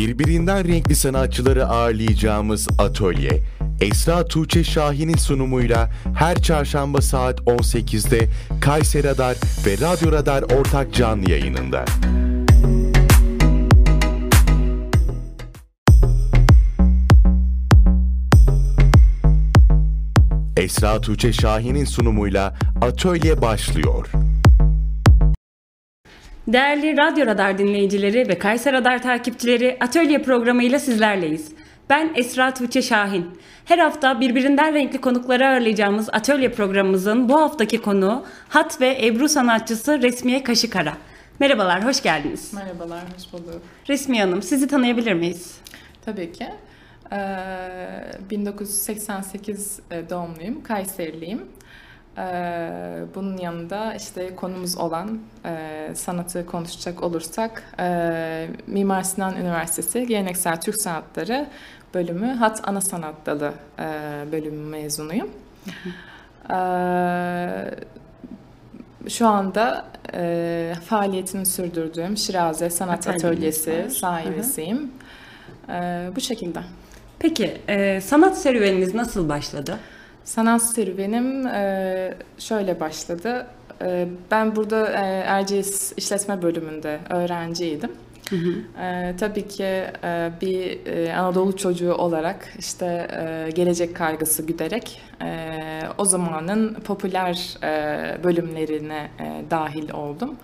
Birbirinden renkli sanatçıları ağırlayacağımız atölye, Esra Tuğçe Şahin'in sunumuyla her çarşamba saat 18'de Kayseri Radar ve Radyo Radar ortak canlı yayınında. Esra Tuğçe Şahin'in sunumuyla atölye başlıyor. Değerli Radyo Radar dinleyicileri ve Kayser Radar takipçileri atölye programıyla sizlerleyiz. Ben Esra Tuğçe Şahin. Her hafta birbirinden renkli konukları ağırlayacağımız atölye programımızın bu haftaki konuğu hat ve ebru sanatçısı Resmiye Kaşıkara. Merhabalar, hoş geldiniz. Merhabalar, hoş bulduk. Resmiye Hanım, sizi tanıyabilir miyiz? Tabii ki. Ee, 1988 doğumluyum, Kayseriliyim. Ee, bunun yanında işte konumuz olan e, sanatı konuşacak olursak e, Mimar Sinan Üniversitesi Geleneksel Türk Sanatları bölümü Hat Ana Sanat Dalı e, bölümü mezunuyum. Ee, şu anda faaliyetini sürdürdüğüm Şiraze Sanat Atölyesi Atölyeniz var. sahibisiyim. Ee, bu şekilde. Peki, sanat serüveniniz nasıl başladı? Sanat serüvenim e, şöyle başladı. E, Ben burada e, Erciyes İşletme Bölümünde öğrenciydim. E, tabii ki e, bir e, Anadolu çocuğu olarak işte e, gelecek kaygısı güderek e, o zamanın popüler e, bölümlerine e, dahil oldum.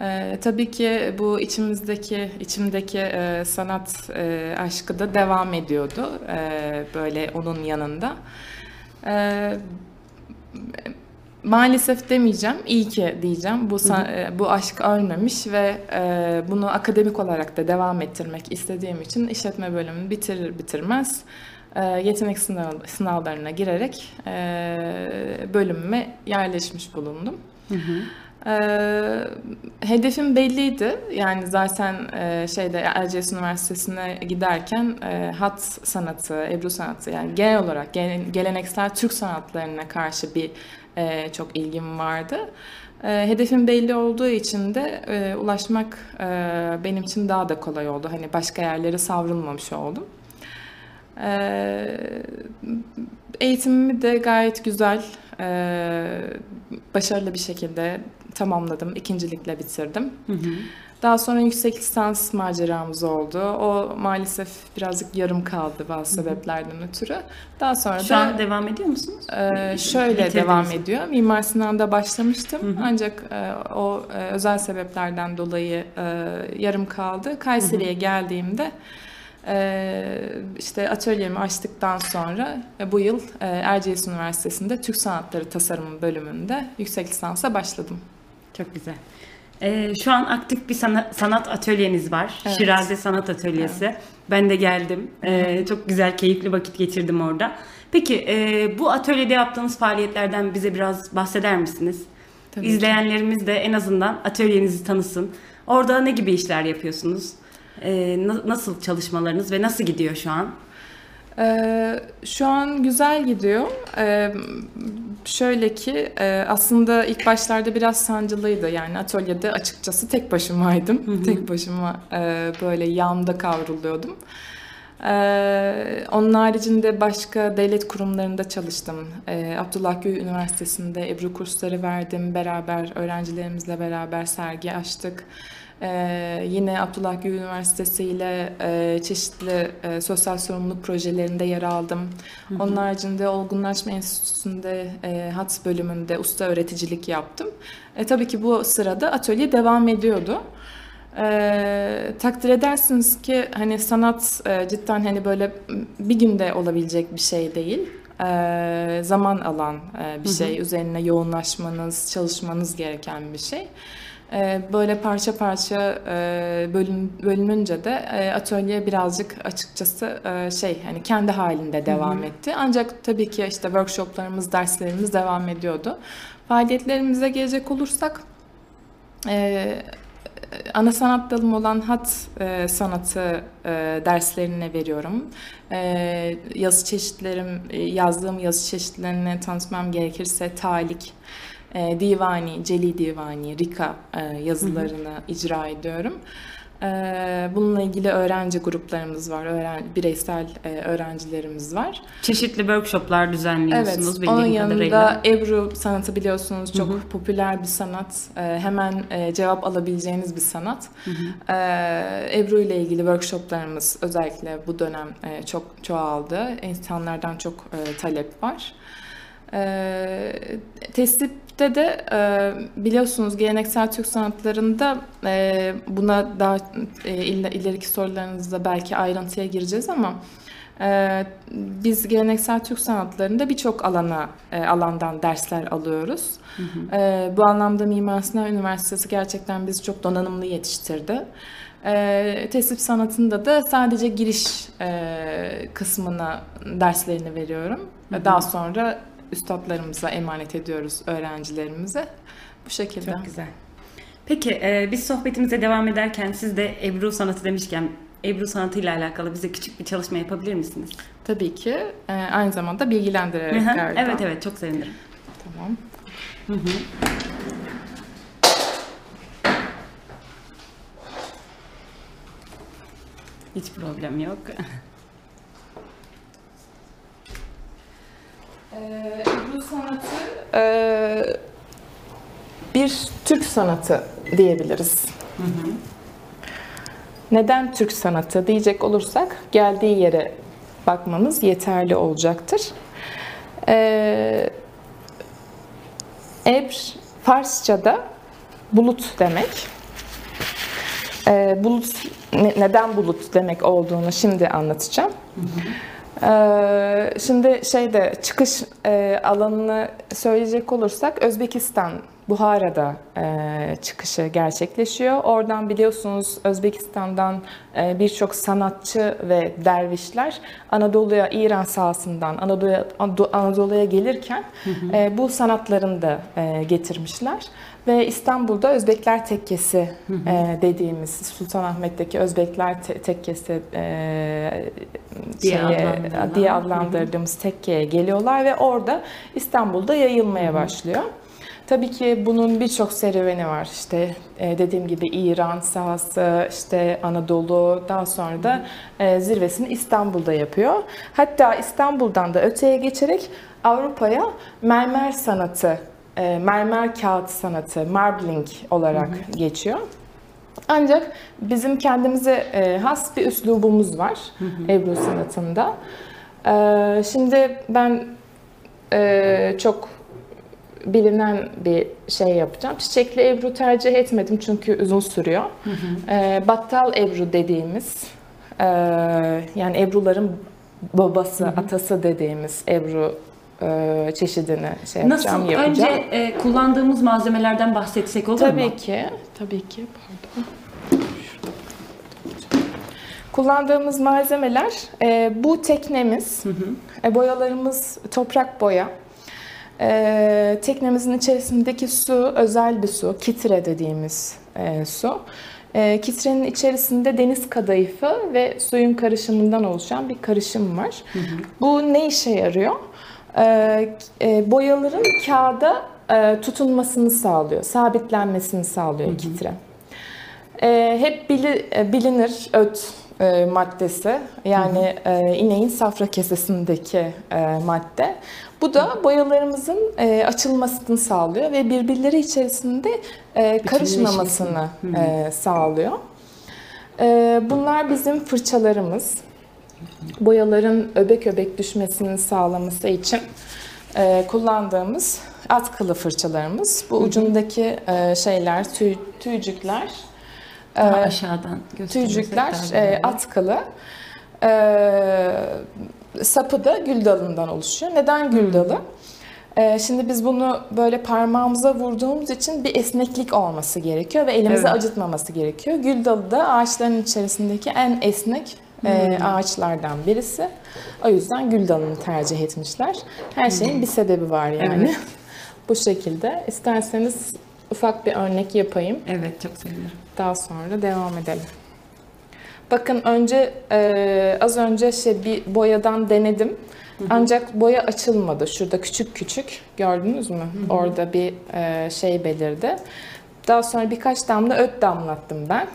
E, tabii ki bu içimizdeki içimdeki e, sanat e, aşkı da devam ediyordu e, böyle onun yanında. Ee, maalesef demeyeceğim, iyi ki diyeceğim. Bu san- e, bu aşk ölmemiş ve e, bunu akademik olarak da devam ettirmek istediğim için işletme bölümünü bitirir bitirmez e, yetenek sınav- sınavlarına girerek e, bölümüme yerleşmiş bulundum. Ee, hedefim belliydi. Yani zaten e, şeyde Erciyes Üniversitesi'ne giderken e, hat sanatı, ebru sanatı yani genel olarak gelen- geleneksel Türk sanatlarına karşı bir e, çok ilgim vardı. E, hedefim belli olduğu için de e, ulaşmak e, benim için daha da kolay oldu. Hani başka yerlere savrulmamış oldum. Ee, eğitimimi de gayet güzel, e, başarılı bir şekilde tamamladım. İkincilikle bitirdim. Daha sonra yüksek lisans maceramız oldu. O maalesef birazcık yarım kaldı bazı sebeplerden ötürü. Daha sonra Şu da an devam ediyor musunuz? ee, şöyle Bitirdiniz devam mi? ediyor. Mimar Sinan'da başlamıştım. Ancak e, o e, özel sebeplerden dolayı e, yarım kaldı. Kayseri'ye geldiğimde e, işte atölyemi açtıktan sonra e, bu yıl e, Erciyes Üniversitesi'nde Türk Sanatları Tasarımı bölümünde yüksek lisansa başladım. Çok güzel. Ee, şu an aktif bir sana- sanat atölyeniz var. Evet. Şiraze Sanat Atölyesi. Ben de geldim. Ee, çok güzel, keyifli vakit geçirdim orada. Peki e, bu atölyede yaptığınız faaliyetlerden bize biraz bahseder misiniz? Tabii ki. İzleyenlerimiz de en azından atölyenizi tanısın. Orada ne gibi işler yapıyorsunuz? Ee, na- nasıl çalışmalarınız ve nasıl gidiyor şu an? Ee, şu an güzel gidiyor. Ee, şöyle ki e, aslında ilk başlarda biraz sancılıydı. Yani atölyede açıkçası tek başımaydım. Tek başıma e, böyle yağımda kavruluyordum. Ee, onun haricinde başka devlet kurumlarında çalıştım. Ee, Abdullah Gül Üniversitesi'nde Ebru kursları verdim. Beraber öğrencilerimizle beraber sergi açtık. Ee, yine Abdullah Gül Üniversitesi ile e, çeşitli e, sosyal sorumluluk projelerinde yer aldım. Onun haricinde Olgunlaşma Enstitüsü'nde e, hat bölümünde usta öğreticilik yaptım. E, tabii ki bu sırada atölye devam ediyordu. Ee, takdir edersiniz ki hani sanat e, cidden hani böyle bir günde olabilecek bir şey değil. Ee, zaman alan e, bir şey. Üzerine yoğunlaşmanız, çalışmanız gereken bir şey. Ee, böyle parça parça e, bölün, bölününce de e, atölye birazcık açıkçası e, şey hani kendi halinde devam etti. Ancak tabii ki işte workshoplarımız, derslerimiz devam ediyordu. Faaliyetlerimize gelecek olursak ana sanat dalım olan hat e, sanatı e, derslerine veriyorum. E, yazı çeşitlerim, yazdığım yazı çeşitlerini tanıtmam gerekirse talik, e, divani, celi divani, rika e, yazılarını icra ediyorum. E, bununla ilgili öğrenci gruplarımız var, öğren bireysel e, öğrencilerimiz var. Çeşitli workshoplar düzenliyorsunuz Evet, onun yanında kadarıyla. Ebru sanatı biliyorsunuz çok popüler bir sanat. Ee, hemen e, cevap alabileceğiniz bir sanat. Ee, Ebru ile ilgili workshoplarımız özellikle bu dönem e, çok çoğaldı. İnsanlardan çok talep var. Ee, Tesip'te de e, biliyorsunuz geleneksel Türk sanatlarında e, buna daha e, ileriki sorularınızda belki ayrıntıya gireceğiz ama e, biz geleneksel Türk sanatlarında birçok alana e, alandan dersler alıyoruz. E, bu anlamda Mimar Sinan Üniversitesi gerçekten bizi çok donanımlı yetiştirdi. E, tesip sanatında da sadece giriş e, kısmına derslerini veriyorum. Daha sonra üstadlarımıza emanet ediyoruz öğrencilerimize. Bu şekilde. Çok güzel. Peki e, biz sohbetimize devam ederken siz de Ebru sanatı demişken Ebru sanatı ile alakalı bize küçük bir çalışma yapabilir misiniz? Tabii ki e, aynı zamanda bilgilendirerek Hı hı. galiba. evet evet çok sevinirim. Tamam. Hiç problem yok. Ee, bu sanatı e, bir Türk sanatı diyebiliriz. Neden Türk sanatı diyecek olursak geldiği yere bakmamız yeterli olacaktır. Ee, Ebr Farsça'da bulut demek. Ee, bulut ne- neden bulut demek olduğunu şimdi anlatacağım. Ee, şimdi şeyde çıkış e, alanını söyleyecek olursak Özbekistan Buhara'da e, çıkışı gerçekleşiyor. Oradan biliyorsunuz Özbekistan'dan e, birçok sanatçı ve dervişler Anadolu'ya İran sahasından Anadolu'ya Anado- Anadolu'ya gelirken e, bu sanatlarını da e, getirmişler. Ve İstanbul'da Özbekler Tekkesi e, dediğimiz Sultanahmet'teki Özbekler te- Tekkesi e, Diye şeye- diye adlandırdığımız tekkeye geliyorlar ve orada İstanbul'da yayılmaya başlıyor. Tabii ki bunun birçok serüveni var. İşte e, dediğim gibi İran sahası, işte Anadolu, daha sonra da e, zirvesini İstanbul'da yapıyor. Hatta İstanbul'dan da öteye geçerek Avrupa'ya mermer sanatı, e, mermer kağıt sanatı, marbling olarak geçiyor. Ancak bizim kendimize e, has bir üslubumuz var Ebru sanatında. E, şimdi ben e, çok bilinen bir şey yapacağım. Çiçekli Ebru tercih etmedim çünkü uzun sürüyor. E, battal Ebru dediğimiz, e, yani Ebruların babası, atası dediğimiz Ebru e, çeşidini şey yapacağım, Nasıl? yapacağım. Önce e, kullandığımız malzemelerden bahsetsek olur mu? Tabii ki, tabii ki. Pardon. Kullandığımız malzemeler e, bu teknemiz, e, boyalarımız toprak boya. E, teknemizin içerisindeki su özel bir su, kitre dediğimiz e, su. E, kitrenin içerisinde deniz kadayıfı ve suyun karışımından oluşan bir karışım var. Bu ne işe yarıyor? E, e, boyaların kağıda e, tutunmasını sağlıyor, sabitlenmesini sağlıyor kitre. E, hep bili- e, bilinir öt maddesi yani e, ineğin safra kesesindeki madde. Bu da boyalarımızın açılmasını sağlıyor ve birbirleri içerisinde karışmamasını e, sağlıyor. E, bunlar bizim fırçalarımız. Boyaların öbek öbek düşmesini sağlaması için e, kullandığımız atkılı fırçalarımız. Bu ucundaki e, şeyler, tüy, tüycükler e, aşağıdan Tüycükler e, atkılı. E, sapı da gül dalından oluşuyor. Neden gül dalı? E, şimdi biz bunu böyle parmağımıza vurduğumuz için bir esneklik olması gerekiyor ve elimizi Evet. acıtmaması gerekiyor. Gül dalı da ağaçların içerisindeki en esnek e, ağaçlardan birisi. O yüzden gül dalını tercih etmişler. Her şeyin bir sebebi var yani. Evet. Bu şekilde. İsterseniz ufak bir örnek yapayım. Evet çok sevinirim. Daha sonra devam edelim. Bakın önce e, az önce şey bir boyadan denedim. Ancak boya açılmadı. Şurada küçük küçük gördünüz mü? Orada bir e, şey belirdi. Daha sonra birkaç damla öt damlattım ben.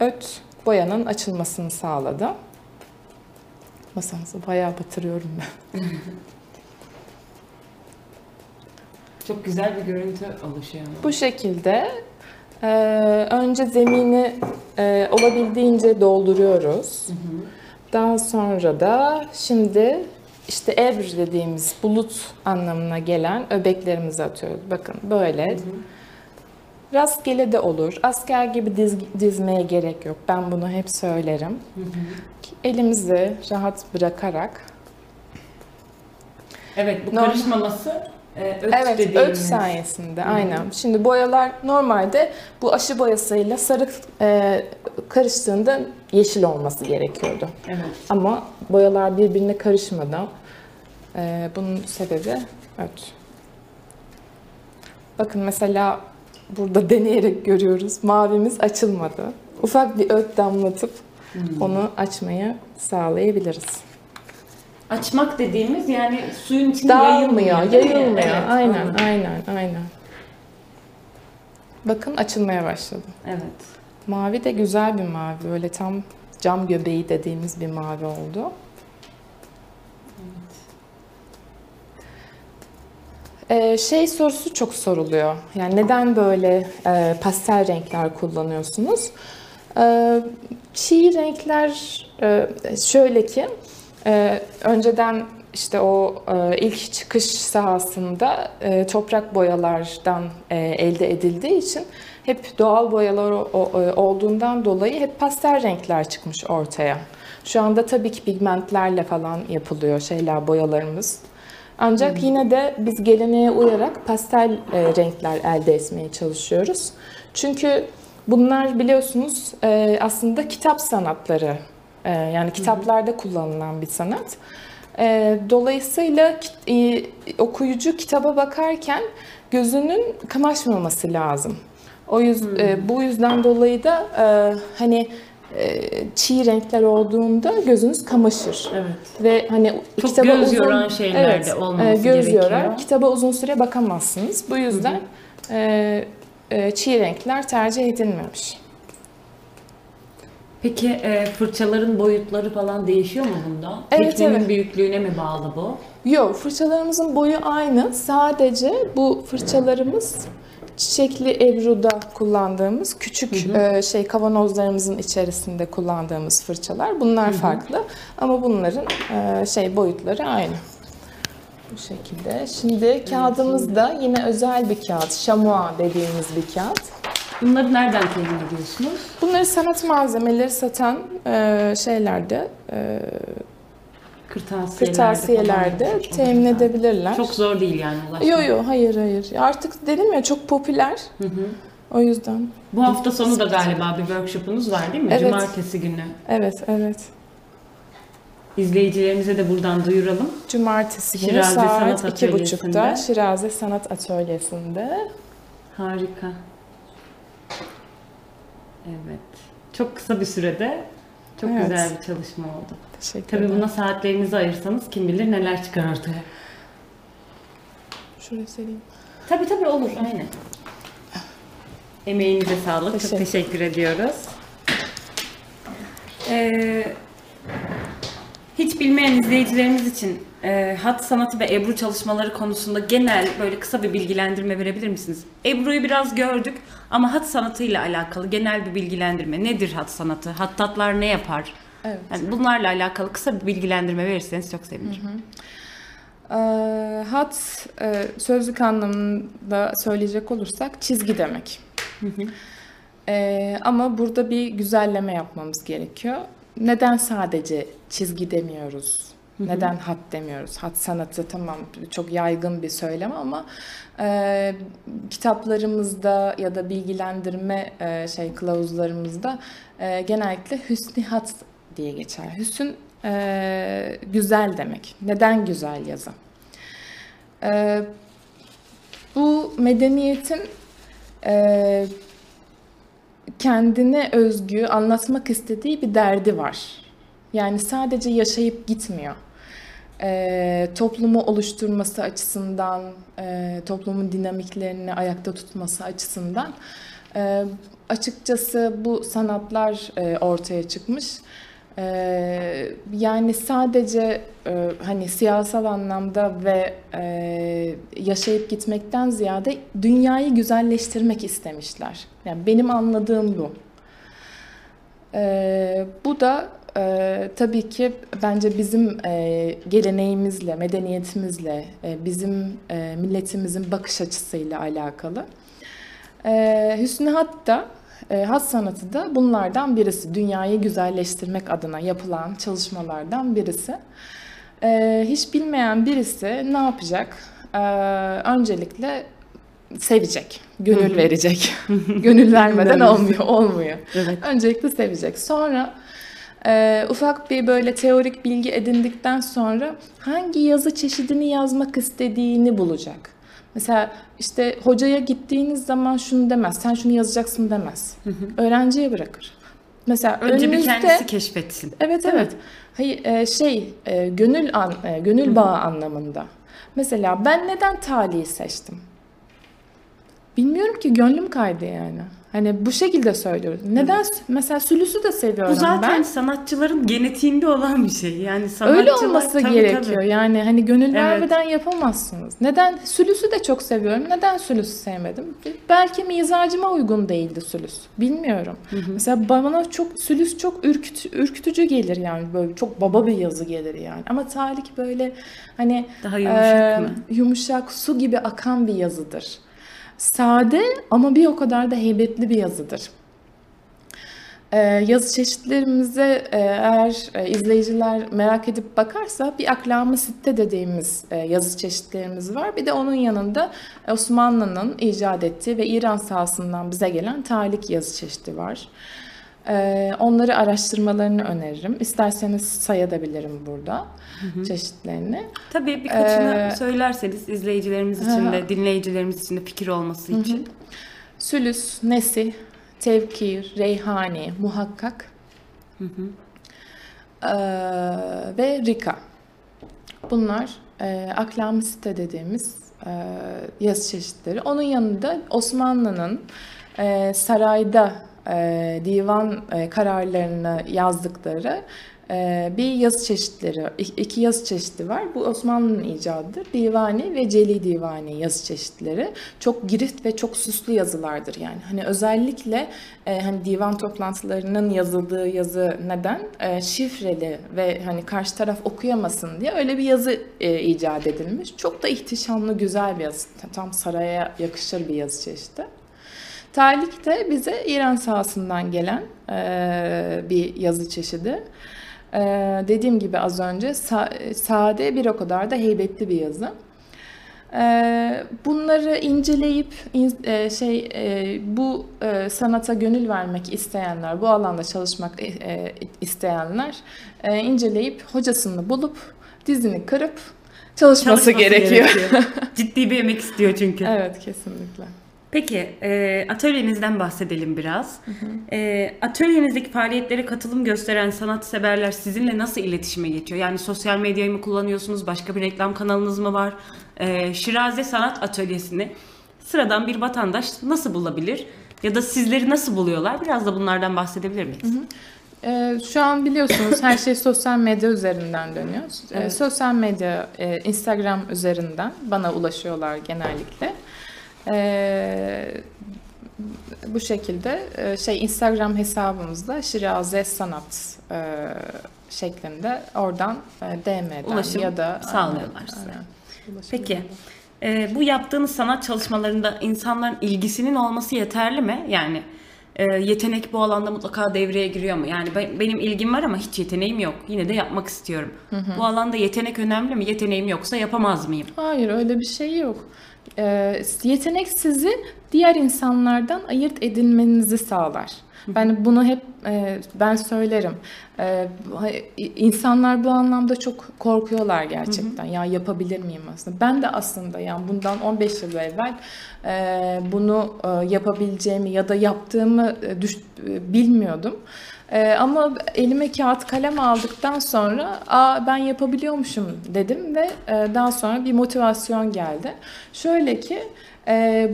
Öt boyanın açılmasını sağladı. Masanızı bayağı batırıyorum ben. Çok güzel bir görüntü oluşuyor. Bu şekilde e, önce zemini e, olabildiğince dolduruyoruz. Daha sonra da şimdi işte ebr dediğimiz bulut anlamına gelen öbeklerimizi atıyoruz. Bakın böyle. Rastgele de olur. Asker gibi diz, dizmeye gerek yok. Ben bunu hep söylerim. Elimizi rahat bırakarak Evet bu karışmaması e, öt Evet, dediğimiz. öt sayesinde aynen. Şimdi boyalar normalde bu aşı boyasıyla sarı e, karıştığında yeşil olması gerekiyordu. Evet. Ama boyalar birbirine karışmadan e, bunun sebebi öt. Bakın mesela burada deneyerek görüyoruz. Mavimiz açılmadı. Ufak bir öt damlatıp onu açmayı sağlayabiliriz. Açmak dediğimiz yani suyun içinde Dağılmıyor, yayılmıyor. yayılmıyor. Evet, aynen, anladım. aynen, aynen. Bakın açılmaya başladı. Evet. Mavi de güzel bir mavi. Böyle tam cam göbeği dediğimiz bir mavi oldu. Ee, şey sorusu çok soruluyor. Yani neden böyle e, pastel renkler kullanıyorsunuz? Ee, çiğ renkler e, şöyle ki e, önceden işte o e, ilk çıkış sahasında e, toprak boyalardan e, elde edildiği için hep doğal boyalar o- e, olduğundan dolayı hep pastel renkler çıkmış ortaya. Şu anda tabii ki pigmentlerle falan yapılıyor şeyler boyalarımız. Ancak yine de biz geleneğe uyarak pastel e, renkler elde etmeye çalışıyoruz. Çünkü bunlar biliyorsunuz e, aslında kitap sanatları. E, yani kitaplarda kullanılan bir sanat. E, dolayısıyla e, okuyucu kitaba bakarken gözünün kamaşmaması lazım. O yüz, e, bu yüzden dolayı da e, hani çiğ renkler olduğunda gözünüz kamaşır. Evet. Ve hani Çok kitaba göz uzun, yoran şeyler evet, olmaması e, göz gerekiyor. yorar. Kitaba uzun süre bakamazsınız. Bu yüzden e, e, çiğ renkler tercih edilmemiş. Peki e, fırçaların boyutları falan değişiyor mu bunda? Evet, Teknenin evet. büyüklüğüne mi bağlı bu? Yok, fırçalarımızın boyu aynı. Sadece bu fırçalarımız çiçekli ebruda kullandığımız küçük e, şey kavanozlarımızın içerisinde kullandığımız fırçalar. Bunlar farklı ama bunların e, şey boyutları aynı. Bu şekilde. Şimdi kağıdımız da yine özel bir kağıt. Şamua dediğimiz bir kağıt. Bunları nereden temin ediyorsunuz? Bunları sanat malzemeleri satan e, şeylerde, e, Kırtasiyelerde, kırtasiyelerde falan. Temin edebilirler. Çok zor değil yani ulaşmak. Yo yo hayır hayır. Artık dedim ya çok popüler. O yüzden. Bu hafta sonu da galiba bir workshopunuz var değil mi? Evet. Cumartesi günü. Evet evet. İzleyicilerimize de buradan duyuralım. Cumartesi günü Şiraze Sanat saat iki buçukta. Şiraze Sanat Atölyesi'nde. Harika. Evet. Çok kısa bir sürede çok Evet. güzel bir çalışma oldu. Teşekkür Tabii ederim. buna saatlerinizi ayırsanız kim bilir neler çıkar ortaya. Şuraya sereyim. Tabii tabii olur. Aynen. Emeğinize sağlık. Çok Teşekkür. teşekkür ediyoruz. Ee, hiç bilmeyen izleyicilerimiz için e, hat sanatı ve Ebru çalışmaları konusunda genel böyle kısa bir bilgilendirme verebilir misiniz? Ebru'yu biraz gördük ama hat sanatıyla alakalı genel bir bilgilendirme. Nedir hat sanatı? Hattatlar ne yapar? Evet. Yani bunlarla alakalı kısa bir bilgilendirme verirseniz çok sevinirim. Ee, hat e, sözlük anlamında söyleyecek olursak çizgi demek. Ee, ama burada bir güzelleme yapmamız gerekiyor. Neden sadece çizgi demiyoruz? Neden hat demiyoruz? Hat sanatı tamam çok yaygın bir söylem ama e, kitaplarımızda ya da bilgilendirme e, şey kılavuzlarımızda e, genellikle hüsnü hat diye geçer. Hüsn e, güzel demek. Neden güzel yazı? E, bu medeniyetin e, kendine özgü anlatmak istediği bir derdi var. Yani sadece yaşayıp gitmiyor. e, toplumu oluşturması açısından, e, toplumun dinamiklerini ayakta tutması açısından e, açıkçası bu sanatlar e, ortaya çıkmış. E, yani sadece e, hani siyasal anlamda ve e, yaşayıp gitmekten ziyade dünyayı güzelleştirmek istemişler. Yani benim anladığım bu. E, bu da e, tabii ki bence bizim e, geleneğimizle, medeniyetimizle, e, bizim e, milletimizin bakış açısıyla alakalı. E, Hüsnü Hatta, e, hat sanatı da bunlardan birisi. Dünyayı güzelleştirmek adına yapılan çalışmalardan birisi. E, hiç bilmeyen birisi ne yapacak? E, öncelikle sevecek, gönül verecek. gönül vermeden olmuyor, olmuyor. Evet. Öncelikle sevecek. Sonra e, ufak bir böyle teorik bilgi edindikten sonra hangi yazı çeşidini yazmak istediğini bulacak. Mesela işte hocaya gittiğiniz zaman şunu demez, sen şunu yazacaksın demez. Öğrenciye bırakır. Mesela Önce bir önünüzde... kendisi keşfetsin. Evet evet. Hayır e, şey e, gönül an, e, gönül bağı anlamında. Mesela ben neden talihi seçtim? Bilmiyorum ki gönlüm kaydı yani. Hani bu şekilde söylüyoruz. Neden? Mesela sülüsü de seviyorum Bu zaten ben. sanatçıların genetiğinde olan bir şey. Yani sanatçılar Öyle olması Tabii, gerekiyor. tabii. Yani hani gönül Evet. vermeden yapamazsınız. Neden? Sülüsü de çok seviyorum. Neden sülüsü sevmedim? Belki mizacıma uygun değildi sülüs. Bilmiyorum. Mesela bana çok sülüs çok ürküt, ürkütücü gelir yani böyle çok baba bir yazı gelir yani. Ama talik böyle hani Daha yumuşak mı? yumuşak su gibi akan bir yazıdır. Sade ama bir o kadar da heybetli bir yazıdır. Ee, yazı çeşitlerimize e, eğer e, izleyiciler merak edip bakarsa bir aklamı sitte dediğimiz e, yazı çeşitlerimiz var. Bir de onun yanında Osmanlı'nın icat ettiği ve İran sahasından bize gelen talik yazı çeşidi var. Ee, onları araştırmalarını öneririm. İsterseniz sayabilirim burada çeşitlerini. Tabii birkaçını Ee, söylerseniz izleyicilerimiz için de dinleyicilerimiz için de fikir olması için. Sülüs, nesih, tevkir, reyhani, muhakkak Ee, ve rika. Bunlar e, aklam site dediğimiz e, yazı çeşitleri. Onun yanında Osmanlı'nın e, sarayda e, divan e, kararlarını yazdıkları e, bir yazı çeşitleri, ik- iki yazı çeşidi var. Bu Osmanlı'nın icadıdır. Divani ve Celi Divani yazı çeşitleri. Çok girift ve çok süslü yazılardır yani. Hani özellikle e, hani divan toplantılarının yazıldığı yazı neden? E, şifreli ve hani karşı taraf okuyamasın diye öyle bir yazı e, icat edilmiş. Çok da ihtişamlı, güzel bir yazı. Tam saraya yakışır bir yazı çeşidi. Talik de bize İran sahasından gelen e, bir yazı çeşidi. E, dediğim gibi az önce sa- sade bir o kadar da heybetli bir yazı. E, bunları inceleyip in- e, şey e, bu sanata gönül vermek isteyenler, bu alanda çalışmak isteyenler inceleyip hocasını bulup dizini kırıp çalışması, gerekiyor. Ciddi bir emek istiyor çünkü. evet kesinlikle. Peki, e, atölyenizden bahsedelim biraz. E, atölyenizdeki faaliyetlere katılım gösteren sanatseverler sizinle nasıl iletişime geçiyor? Yani sosyal medyayı mı kullanıyorsunuz? Başka bir reklam kanalınız mı var? E, Şiraze Sanat Atölyesi'ni sıradan bir vatandaş nasıl bulabilir? Ya da sizleri nasıl buluyorlar? Biraz da bunlardan bahsedebilir miyiz? Ee, şu an biliyorsunuz her şey sosyal medya üzerinden dönüyor. Ee, Evet. sosyal medya, e, Instagram üzerinden bana ulaşıyorlar genellikle. Ee, bu şekilde e, şey Instagram hesabımızda Şiraze Sanat e, şeklinde oradan e, DM'den Ulaşım ya da sağlıyorlar Aynen, size. aynen. Ulaşım Peki. e, bu yaptığınız sanat çalışmalarında insanların ilgisinin olması yeterli mi? Yani e, yetenek bu alanda mutlaka devreye giriyor mu? Yani ben- benim ilgim var ama hiç yeteneğim yok. Yine de yapmak istiyorum. Bu alanda yetenek önemli mi? Yeteneğim yoksa yapamaz mıyım? Hayır öyle bir şey yok. Ee, yetenek sizi diğer insanlardan ayırt edilmenizi sağlar. Ben bunu hep e, ben söylerim. E, insanlar bu anlamda çok korkuyorlar gerçekten. Ya yapabilir miyim aslında? Ben de aslında yani bundan 15 yıl evvel e, bunu e, yapabileceğimi ya da yaptığımı e, düş, e, bilmiyordum. Ee, ama elime kağıt kalem aldıktan sonra Aa, ben yapabiliyormuşum dedim ve e, daha sonra bir motivasyon geldi. Şöyle ki e,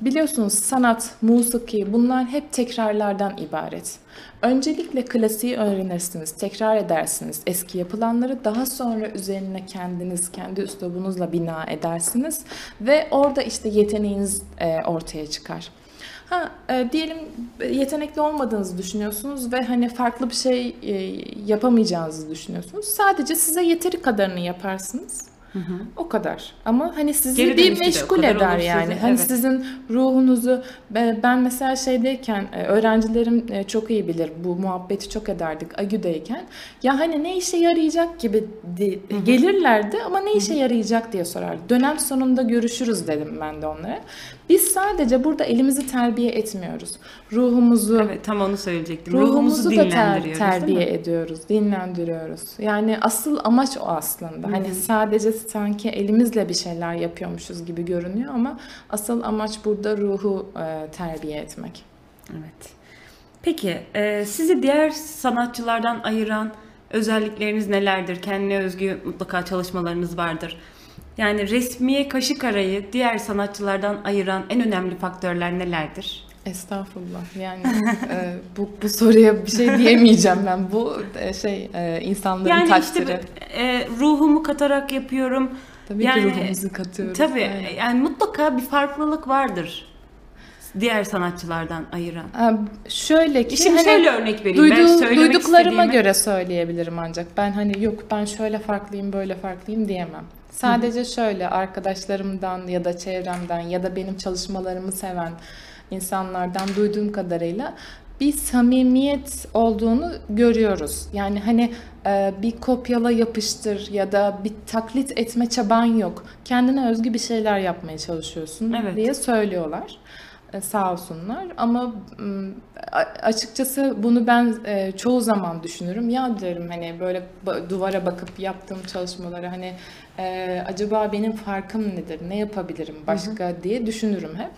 biliyorsunuz sanat, musiki bunlar hep tekrarlardan ibaret. Öncelikle klasiği öğrenirsiniz, tekrar edersiniz eski yapılanları. Daha sonra üzerine kendiniz, kendi üslubunuzla bina edersiniz. Ve orada işte yeteneğiniz e, ortaya çıkar. Ha, e, diyelim yetenekli olmadığınızı düşünüyorsunuz ve hani farklı bir şey e, yapamayacağınızı düşünüyorsunuz. Sadece size yeteri kadarını yaparsınız. Hı hı. O kadar. Ama hani sizi Geri bir meşgul eder yani. Sizi, hani evet. sizin ruhunuzu ben mesela şeydeyken e, öğrencilerim e, çok iyi bilir. Bu muhabbeti çok ederdik Agü'deyken. Ya hani ne işe yarayacak gibi gelirlerdi ama ne işe yarayacak diye sorardı. Dönem sonunda görüşürüz dedim ben de onlara. Biz sadece burada elimizi terbiye etmiyoruz. Ruhumuzu Evet, tam onu söyleyecektim. Ruhumuzu, ruhumuzu da ter, terbiye ediyoruz, dinlendiriyoruz. Yani asıl amaç o aslında. Hı-hı. Hani sadece sanki elimizle bir şeyler yapıyormuşuz gibi görünüyor ama asıl amaç burada ruhu e, terbiye etmek. Evet. Peki, e, sizi diğer sanatçılardan ayıran özellikleriniz nelerdir? Kendine özgü mutlaka çalışmalarınız vardır. Yani resmiye kaşık arayı diğer sanatçılardan ayıran en önemli faktörler nelerdir? Estağfurullah. Yani e, bu bu soruya bir şey diyemeyeceğim ben. Bu e, şey e, insanların yani takdiri. Yani işte e, ruhumu katarak yapıyorum. Tabii yani, ki ruhumuzu katıyoruz. Tabii. Yani. yani mutlaka bir farklılık vardır diğer sanatçılardan ayıran? Şöyle ki Şimdi hani şöyle örnek vereyim. Duydu, ben duyduklarıma istediğimi... göre söyleyebilirim ancak. Ben hani yok ben şöyle farklıyım böyle farklıyım diyemem. Sadece şöyle arkadaşlarımdan ya da çevremden ya da benim çalışmalarımı seven insanlardan duyduğum kadarıyla bir samimiyet olduğunu görüyoruz. Yani hani e, bir kopyala yapıştır ya da bir taklit etme çaban yok. Kendine özgü bir şeyler yapmaya çalışıyorsun evet. diye söylüyorlar. E, sağ olsunlar ama açıkçası bunu ben e, çoğu zaman düşünürüm. Ya derim hani böyle duvara bakıp yaptığım çalışmaları hani e, acaba benim farkım nedir? Ne yapabilirim başka hı hı. diye düşünürüm hep.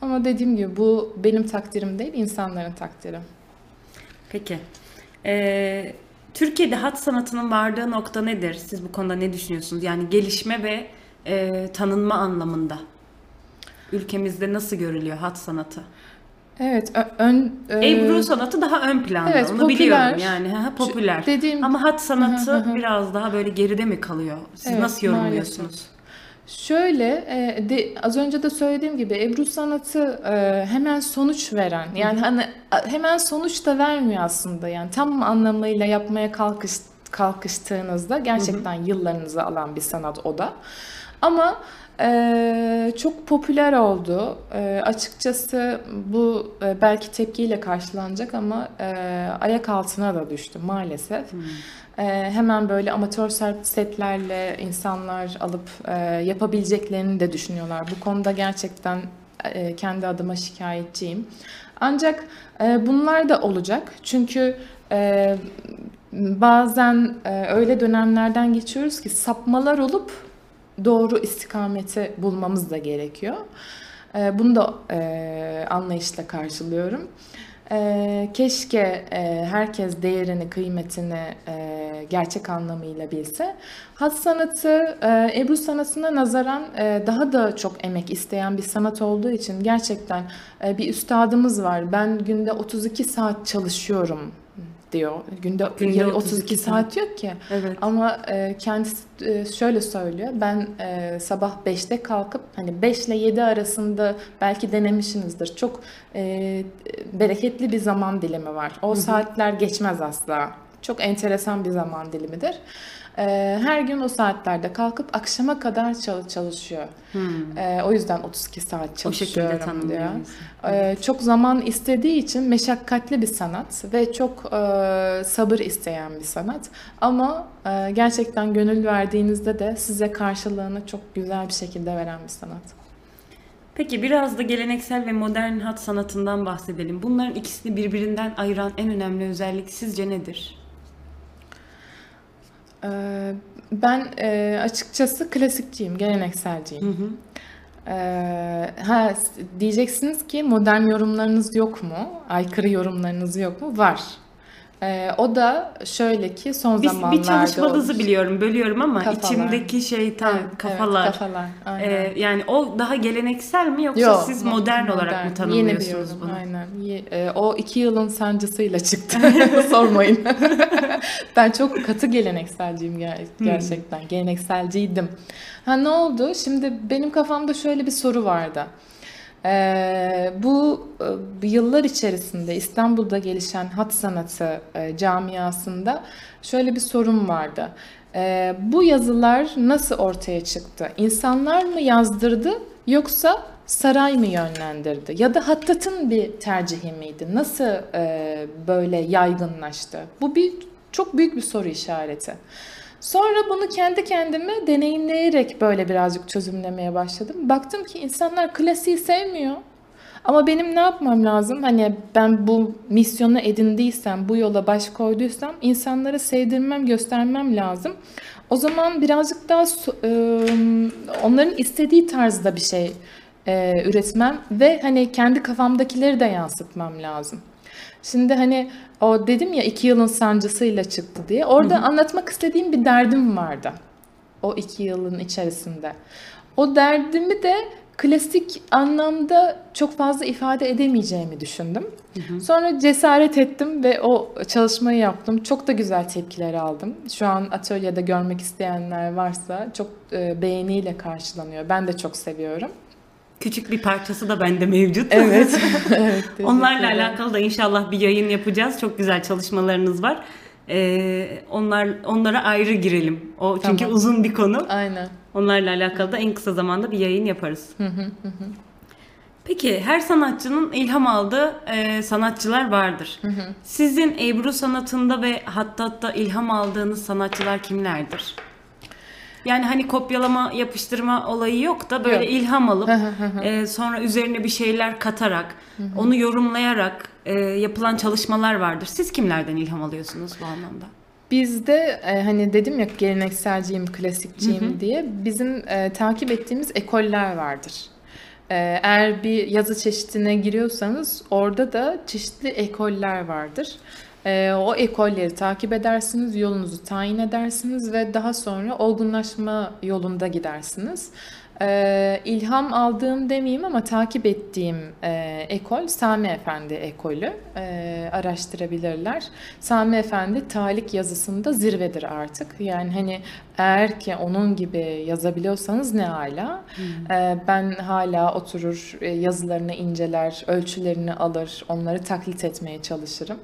Ama dediğim gibi bu benim takdirim değil, insanların takdiri. Peki. Ee, Türkiye'de hat sanatının vardığı nokta nedir? Siz bu konuda ne düşünüyorsunuz? Yani gelişme ve e, tanınma anlamında. Ülkemizde nasıl görülüyor hat sanatı? Evet, ön e... Ebru sanatı daha ön planda. Evet, Onu popüler. biliyorum yani. Ha, popüler. Dediğim ama hat sanatı biraz daha böyle geride mi kalıyor? Siz evet, nasıl yorumluyorsunuz? Maalesef. Şöyle, e, de, az önce de söylediğim gibi Ebru sanatı e, hemen sonuç veren, yani hani hemen sonuç da vermiyor aslında. Yani tam anlamıyla yapmaya kalkış kalkıştığınızda gerçekten yıllarınızı alan bir sanat o da. Ama ee, çok popüler oldu. Ee, açıkçası bu e, belki tepkiyle karşılanacak ama e, ayak altına da düştü maalesef. Hmm. Ee, hemen böyle amatör setlerle insanlar alıp e, yapabileceklerini de düşünüyorlar. Bu konuda gerçekten e, kendi adıma şikayetçiyim. Ancak e, bunlar da olacak. Çünkü e, bazen e, öyle dönemlerden geçiyoruz ki sapmalar olup doğru istikameti bulmamız da gerekiyor. Ee, bunu da e, anlayışla karşılıyorum. Ee, keşke e, herkes değerini, kıymetini e, gerçek anlamıyla bilse. Hat sanatı Ebru sanatına nazaran daha da çok emek isteyen bir sanat olduğu için gerçekten bir üstadımız var. Ben günde 32 saat çalışıyorum diyor. Günde, Günde 32, 32 saat yok ki. Evet. Ama e, kendisi e, şöyle söylüyor. Ben e, sabah 5'te kalkıp hani 5 ile 7 arasında belki denemişsinizdir. Çok e, bereketli bir zaman dilimi var. O Hı-hı. saatler geçmez asla. Çok enteresan bir zaman dilimidir. Ee, her gün o saatlerde kalkıp akşama kadar çalışıyor. Hmm. Ee, o yüzden 32 saat çalışıyorum diyor. Ee, çok zaman istediği için meşakkatli bir sanat ve çok e, sabır isteyen bir sanat. Ama e, gerçekten gönül verdiğinizde de size karşılığını çok güzel bir şekilde veren bir sanat. Peki biraz da geleneksel ve modern hat sanatından bahsedelim. Bunların ikisini birbirinden ayıran en önemli özellik sizce nedir? Ee, ben e, açıkçası klasikçiyim, gelenekselciyim. Hı hı. Ee, ha diyeceksiniz ki modern yorumlarınız yok mu? Aykırı yorumlarınız yok mu? Var. Ee, o da şöyle ki son Biz, zamanlarda bir çalışmanızı olmuş. biliyorum, bölüyorum ama Kafalar. içimdeki şey tam Evet, evet, kafalar. kafalar. Aynen. Ee, yani o daha geleneksel mi yoksa Yok, siz mo- modern, olarak mı Yeni bir tanımlıyorsunuz yorum, bunu? Aynen. Ye- e, o iki yılın sancısıyla çıktı. Sormayın. ben çok katı gelenekselciyim ger- Hmm. gerçekten. Gelenekselciydim. Ha ne oldu? Şimdi benim kafamda şöyle bir soru vardı. Ee, bu e, yıllar içerisinde İstanbul'da gelişen hat sanatı e, camiasında şöyle bir sorun vardı. Ee, bu yazılar nasıl ortaya çıktı? İnsanlar mı yazdırdı yoksa saray mı yönlendirdi? Ya da hattatın bir tercihi miydi? Nasıl e, böyle yaygınlaştı? Bu bir çok büyük bir soru işareti. Sonra bunu kendi kendime deneyimleyerek böyle birazcık çözümlemeye başladım. Baktım ki insanlar klasiği sevmiyor. Ama benim ne yapmam lazım? Hani ben bu misyonu edindiysem, bu yola baş koyduysam insanlara sevdirmem, göstermem lazım. O zaman birazcık daha e, onların istediği tarzda bir şey e, üretmem ve hani kendi kafamdakileri de yansıtmam lazım. Şimdi hani o dedim ya iki yılın sancısıyla çıktı diye. Orada anlatmak istediğim bir derdim vardı. O iki yılın içerisinde. O derdimi de klasik anlamda çok fazla ifade edemeyeceğimi düşündüm. Sonra cesaret ettim ve o çalışmayı yaptım. Çok da güzel tepkiler aldım. Şu an atölyede görmek isteyenler varsa çok e, beğeniyle karşılanıyor. Ben de çok seviyorum. Küçük bir parçası da bende mevcut. Evet. evet Onlarla alakalı da inşallah bir yayın yapacağız. Çok güzel çalışmalarınız var. Ee, onlar onlara ayrı girelim. O çünkü Tamam. uzun bir konu. Aynen. Onlarla alakalı da en kısa zamanda bir yayın yaparız. Peki her sanatçının ilham aldığı e, sanatçılar vardır. Sizin Ebru sanatında ve hattatta ilham aldığınız sanatçılar kimlerdir? Yani hani kopyalama, yapıştırma olayı yok da böyle Yok. ilham alıp e, sonra üzerine bir şeyler katarak, onu yorumlayarak e, yapılan çalışmalar vardır. Siz kimlerden ilham alıyorsunuz bu anlamda? Bizde e, hani dedim ya gelenekselciyim, klasikçiyim diye bizim e, takip ettiğimiz ekoller vardır. E, eğer bir yazı çeşidine giriyorsanız orada da çeşitli ekoller vardır. E, o ekolleri takip edersiniz, yolunuzu tayin edersiniz ve daha sonra olgunlaşma yolunda gidersiniz. Ee, ilham aldığım demeyeyim ama takip ettiğim e, ekol Sami Efendi ekolü Ee, araştırabilirler. Sami Efendi talik yazısında zirvedir artık. Yani hani eğer ki onun gibi yazabiliyorsanız ne ala. Ee, ben hala oturur e, yazılarını inceler, ölçülerini alır, onları taklit etmeye çalışırım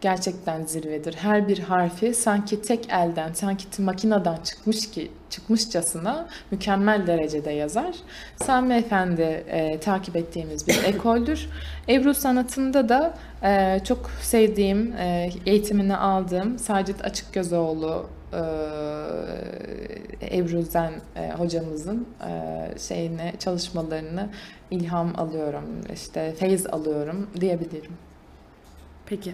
gerçekten zirvedir. Her bir harfi sanki tek elden, sanki makineden çıkmış ki çıkmışçasına mükemmel derecede yazar. Sami Efendi e, takip ettiğimiz bir ekoldür. Ebru sanatında da e, çok sevdiğim, e, eğitimini aldığım Sacit Açıkgözoğlu e, Ebru Zen e, hocamızın e, şeyine çalışmalarını ilham alıyorum, işte feyiz alıyorum diyebilirim. Peki.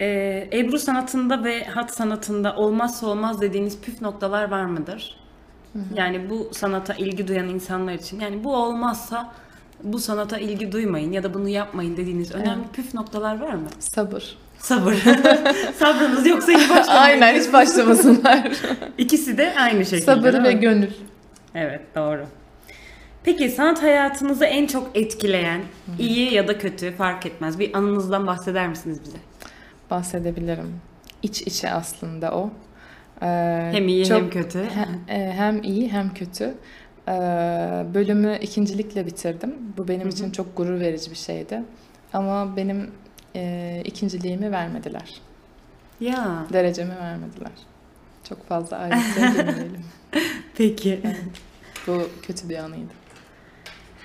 Ee, Ebru sanatında ve hat sanatında olmazsa olmaz dediğiniz püf noktalar var mıdır? Yani bu sanata ilgi duyan insanlar için. Yani bu olmazsa bu sanata ilgi duymayın ya da bunu yapmayın dediğiniz önemli püf noktalar var mı? Sabır. Sabır. Sabrınız yoksa hiç başlamayın. Aynen hiç başlamasınlar. İkisi de aynı şekilde. Sabır ve gönül. Evet doğru. Peki sanat hayatınızı en çok etkileyen, iyi ya da kötü fark etmez bir anınızdan bahseder misiniz bize? Bahsedebilirim. İç içe aslında o. Ee, Hem iyi çok- hem kötü. he- e, hem iyi hem kötü. Ee, bölümü ikincilikle bitirdim. Bu benim için çok gurur verici bir şeydi. Ama benim e, ikinciliğimi vermediler. Ya Derecemi vermediler. Çok fazla ayrıntıya girmeyelim. peki. Bu kötü bir anıydı.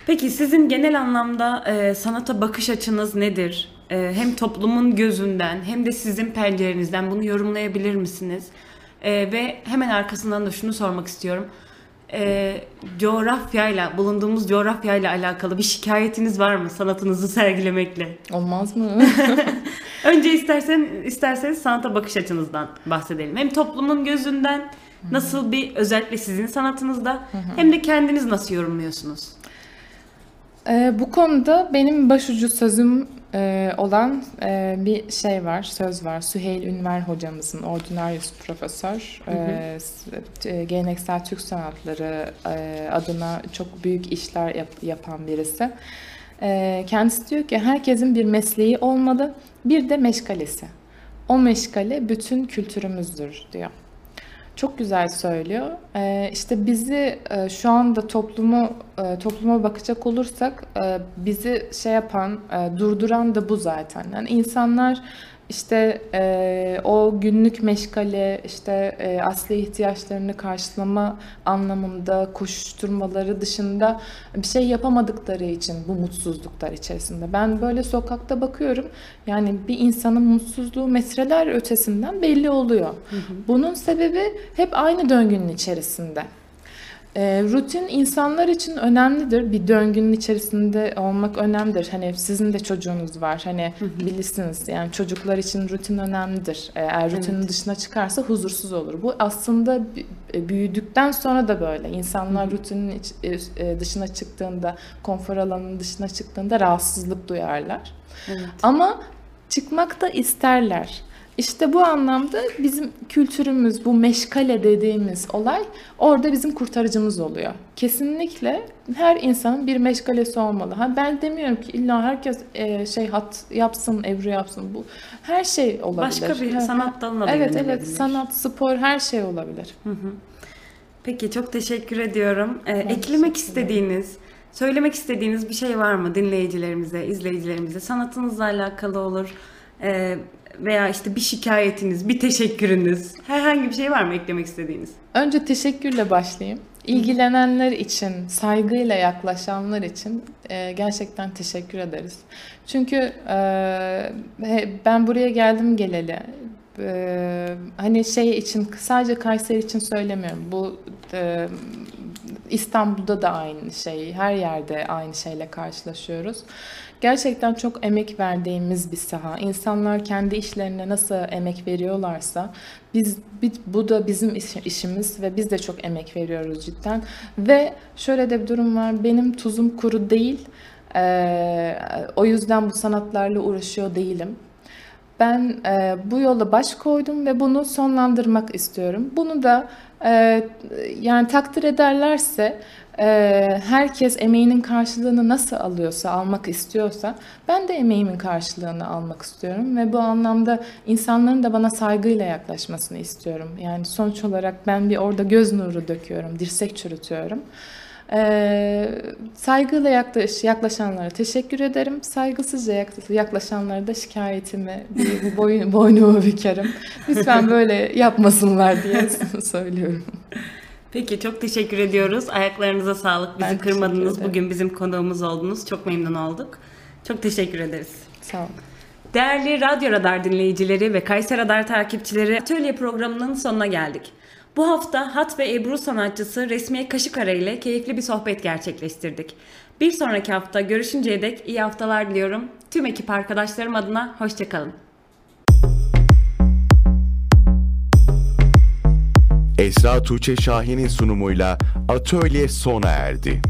Peki sizin genel anlamda e, sanata bakış açınız nedir? E, hem toplumun gözünden hem de sizin pencerenizden bunu yorumlayabilir misiniz? E, ve hemen arkasından da şunu sormak istiyorum. e, coğrafyayla, bulunduğumuz coğrafyayla alakalı bir şikayetiniz var mı sanatınızı sergilemekle? Olmaz mı? Önce istersen isterseniz sanata bakış açınızdan bahsedelim. Hem toplumun gözünden nasıl bir özellikle sizin sanatınızda hem de kendiniz nasıl yorumluyorsunuz? Ee, bu konuda benim başucu sözüm e, olan e, bir şey var, söz var. Süheyl Ünver hocamızın, ordinarius profesör, e, s- e, geleneksel Türk sanatları e, adına çok büyük işler yap- yapan birisi. E, kendisi diyor ki herkesin bir mesleği olmalı, bir de meşgalesi. O meşgale bütün kültürümüzdür diyor. Çok güzel söylüyor. Ee, işte bizi e, şu anda toplumu e, topluma bakacak olursak e, bizi şey yapan, e, durduran da bu zaten. Yani insanlar işte e, o günlük meşgale, işte e, asli ihtiyaçlarını karşılama anlamında koşuşturmaları dışında bir şey yapamadıkları için bu mutsuzluklar içerisinde. Ben böyle sokakta bakıyorum. Yani bir insanın mutsuzluğu metreler ötesinden belli oluyor. Bunun sebebi hep aynı döngünün içerisinde. E, rutin insanlar için önemlidir. Bir döngünün içerisinde olmak önemlidir. Hani sizin de çocuğunuz var. Hani bilirsiniz yani çocuklar için rutin önemlidir. Eğer rutinin Evet. dışına çıkarsa huzursuz olur. Bu aslında b- büyüdükten sonra da böyle. İnsanlar rutinin iç- e, dışına çıktığında, konfor alanının dışına çıktığında rahatsızlık duyarlar. Evet. Ama çıkmak da isterler. İşte bu anlamda bizim kültürümüz, bu meşgale dediğimiz olay orada bizim kurtarıcımız oluyor. Kesinlikle her insanın bir meşgalesi olmalı. Ha ben demiyorum ki illa herkes e, şey hat yapsın, ebru yapsın. Bu her şey olabilir. Başka bir sanat dalına da Evet evet sanat, spor her şey olabilir. Peki çok teşekkür ediyorum. Ee, eklemek teşekkür ederim. istediğiniz, söylemek istediğiniz bir şey var mı dinleyicilerimize, izleyicilerimize? Sanatınızla alakalı olur ee, veya işte bir şikayetiniz, bir teşekkürünüz. Herhangi bir şey var mı eklemek istediğiniz? Önce teşekkürle başlayayım. İlgilenenler için, saygıyla yaklaşanlar için e, gerçekten teşekkür ederiz. Çünkü e, ben buraya geldim geleli. e, hani şey için, sadece Kayseri için söylemiyorum. Bu İstanbul'da da aynı şey, her yerde aynı şeyle karşılaşıyoruz. Gerçekten çok emek verdiğimiz bir saha. İnsanlar kendi işlerine nasıl emek veriyorlarsa biz bi- bu da bizim iş- işimiz ve biz de çok emek veriyoruz cidden. Ve şöyle de bir durum var. Benim tuzum kuru değil. Ee, o yüzden bu sanatlarla uğraşıyor değilim. Ben e, bu yola baş koydum ve bunu sonlandırmak istiyorum. Bunu da e, yani takdir ederlerse herkes emeğinin karşılığını nasıl alıyorsa, almak istiyorsa ben de emeğimin karşılığını almak istiyorum ve bu anlamda insanların da bana saygıyla yaklaşmasını istiyorum. Yani sonuç olarak ben bir orada göz nuru döküyorum, dirsek çürütüyorum. Ee, saygıyla yaklaş, yaklaşanlara teşekkür ederim. Saygısızca yak- yaklaşanlara da şikayetimi bir boyun, boynumu bükerim. Lütfen böyle yapmasınlar diye söylüyorum. Peki çok teşekkür ediyoruz. Ayaklarınıza sağlık. Bizi Ben kırmadınız. Bugün bizim konuğumuz oldunuz. Çok memnun olduk. Çok teşekkür ederiz. Sağ olun. Değerli Radyo Radar dinleyicileri ve Kayseri Radar takipçileri atölye programının sonuna geldik. Bu hafta Hat ve Ebru sanatçısı Resmiye Kaşıkara ile keyifli bir sohbet gerçekleştirdik. Bir sonraki hafta görüşünceye dek iyi haftalar diliyorum. Tüm ekip arkadaşlarım adına hoşçakalın. Esra Tuğçe Şahin'in sunumuyla Atölye sona erdi.